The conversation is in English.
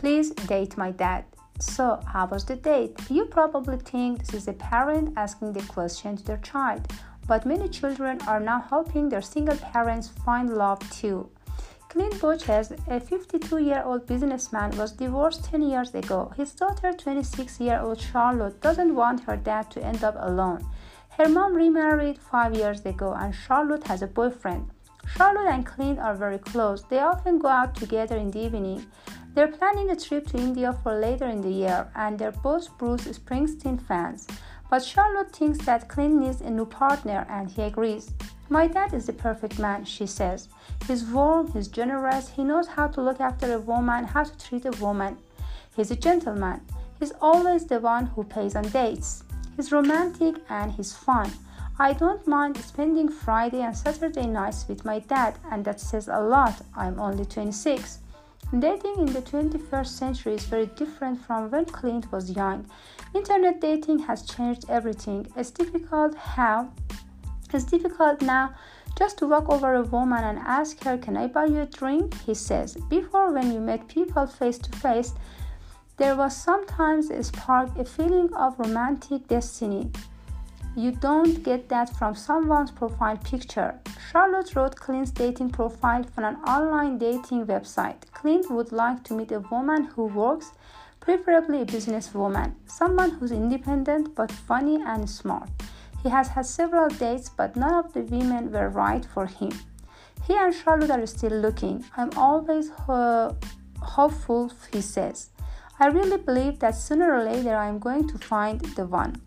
Please date my dad. So, how was the date? You probably think this is a parent asking the question to their child, but many children are now helping their single parents find love too. Clint Botches, a 52 year old businessman, was divorced 10 years ago. His daughter, 26 year old Charlotte, doesn't want her dad to end up alone. Her mom remarried 5 years ago, and Charlotte has a boyfriend. Charlotte and Clint are very close. They often go out together in the evening. They're planning a trip to India for later in the year, and they're both Bruce Springsteen fans. But Charlotte thinks that Clint needs a new partner, and he agrees. My dad is the perfect man, she says. He's warm, he's generous, he knows how to look after a woman, how to treat a woman. He's a gentleman. He's always the one who pays on dates. He's romantic and he's fun. I don't mind spending Friday and Saturday nights with my dad, and that says a lot. I'm only 26. Dating in the 21st century is very different from when Clint was young. Internet dating has changed everything. It's difficult how it's difficult now just to walk over a woman and ask her, Can I buy you a drink? He says. Before, when you met people face to face, there was sometimes a spark, a feeling of romantic destiny. You don't get that from someone's profile picture. Charlotte wrote Clint's dating profile from an online dating website. Clint would like to meet a woman who works, preferably a businesswoman, someone who's independent but funny and smart. He has had several dates, but none of the women were right for him. He and Charlotte are still looking. I'm always ho- hopeful, he says. I really believe that sooner or later I am going to find the one.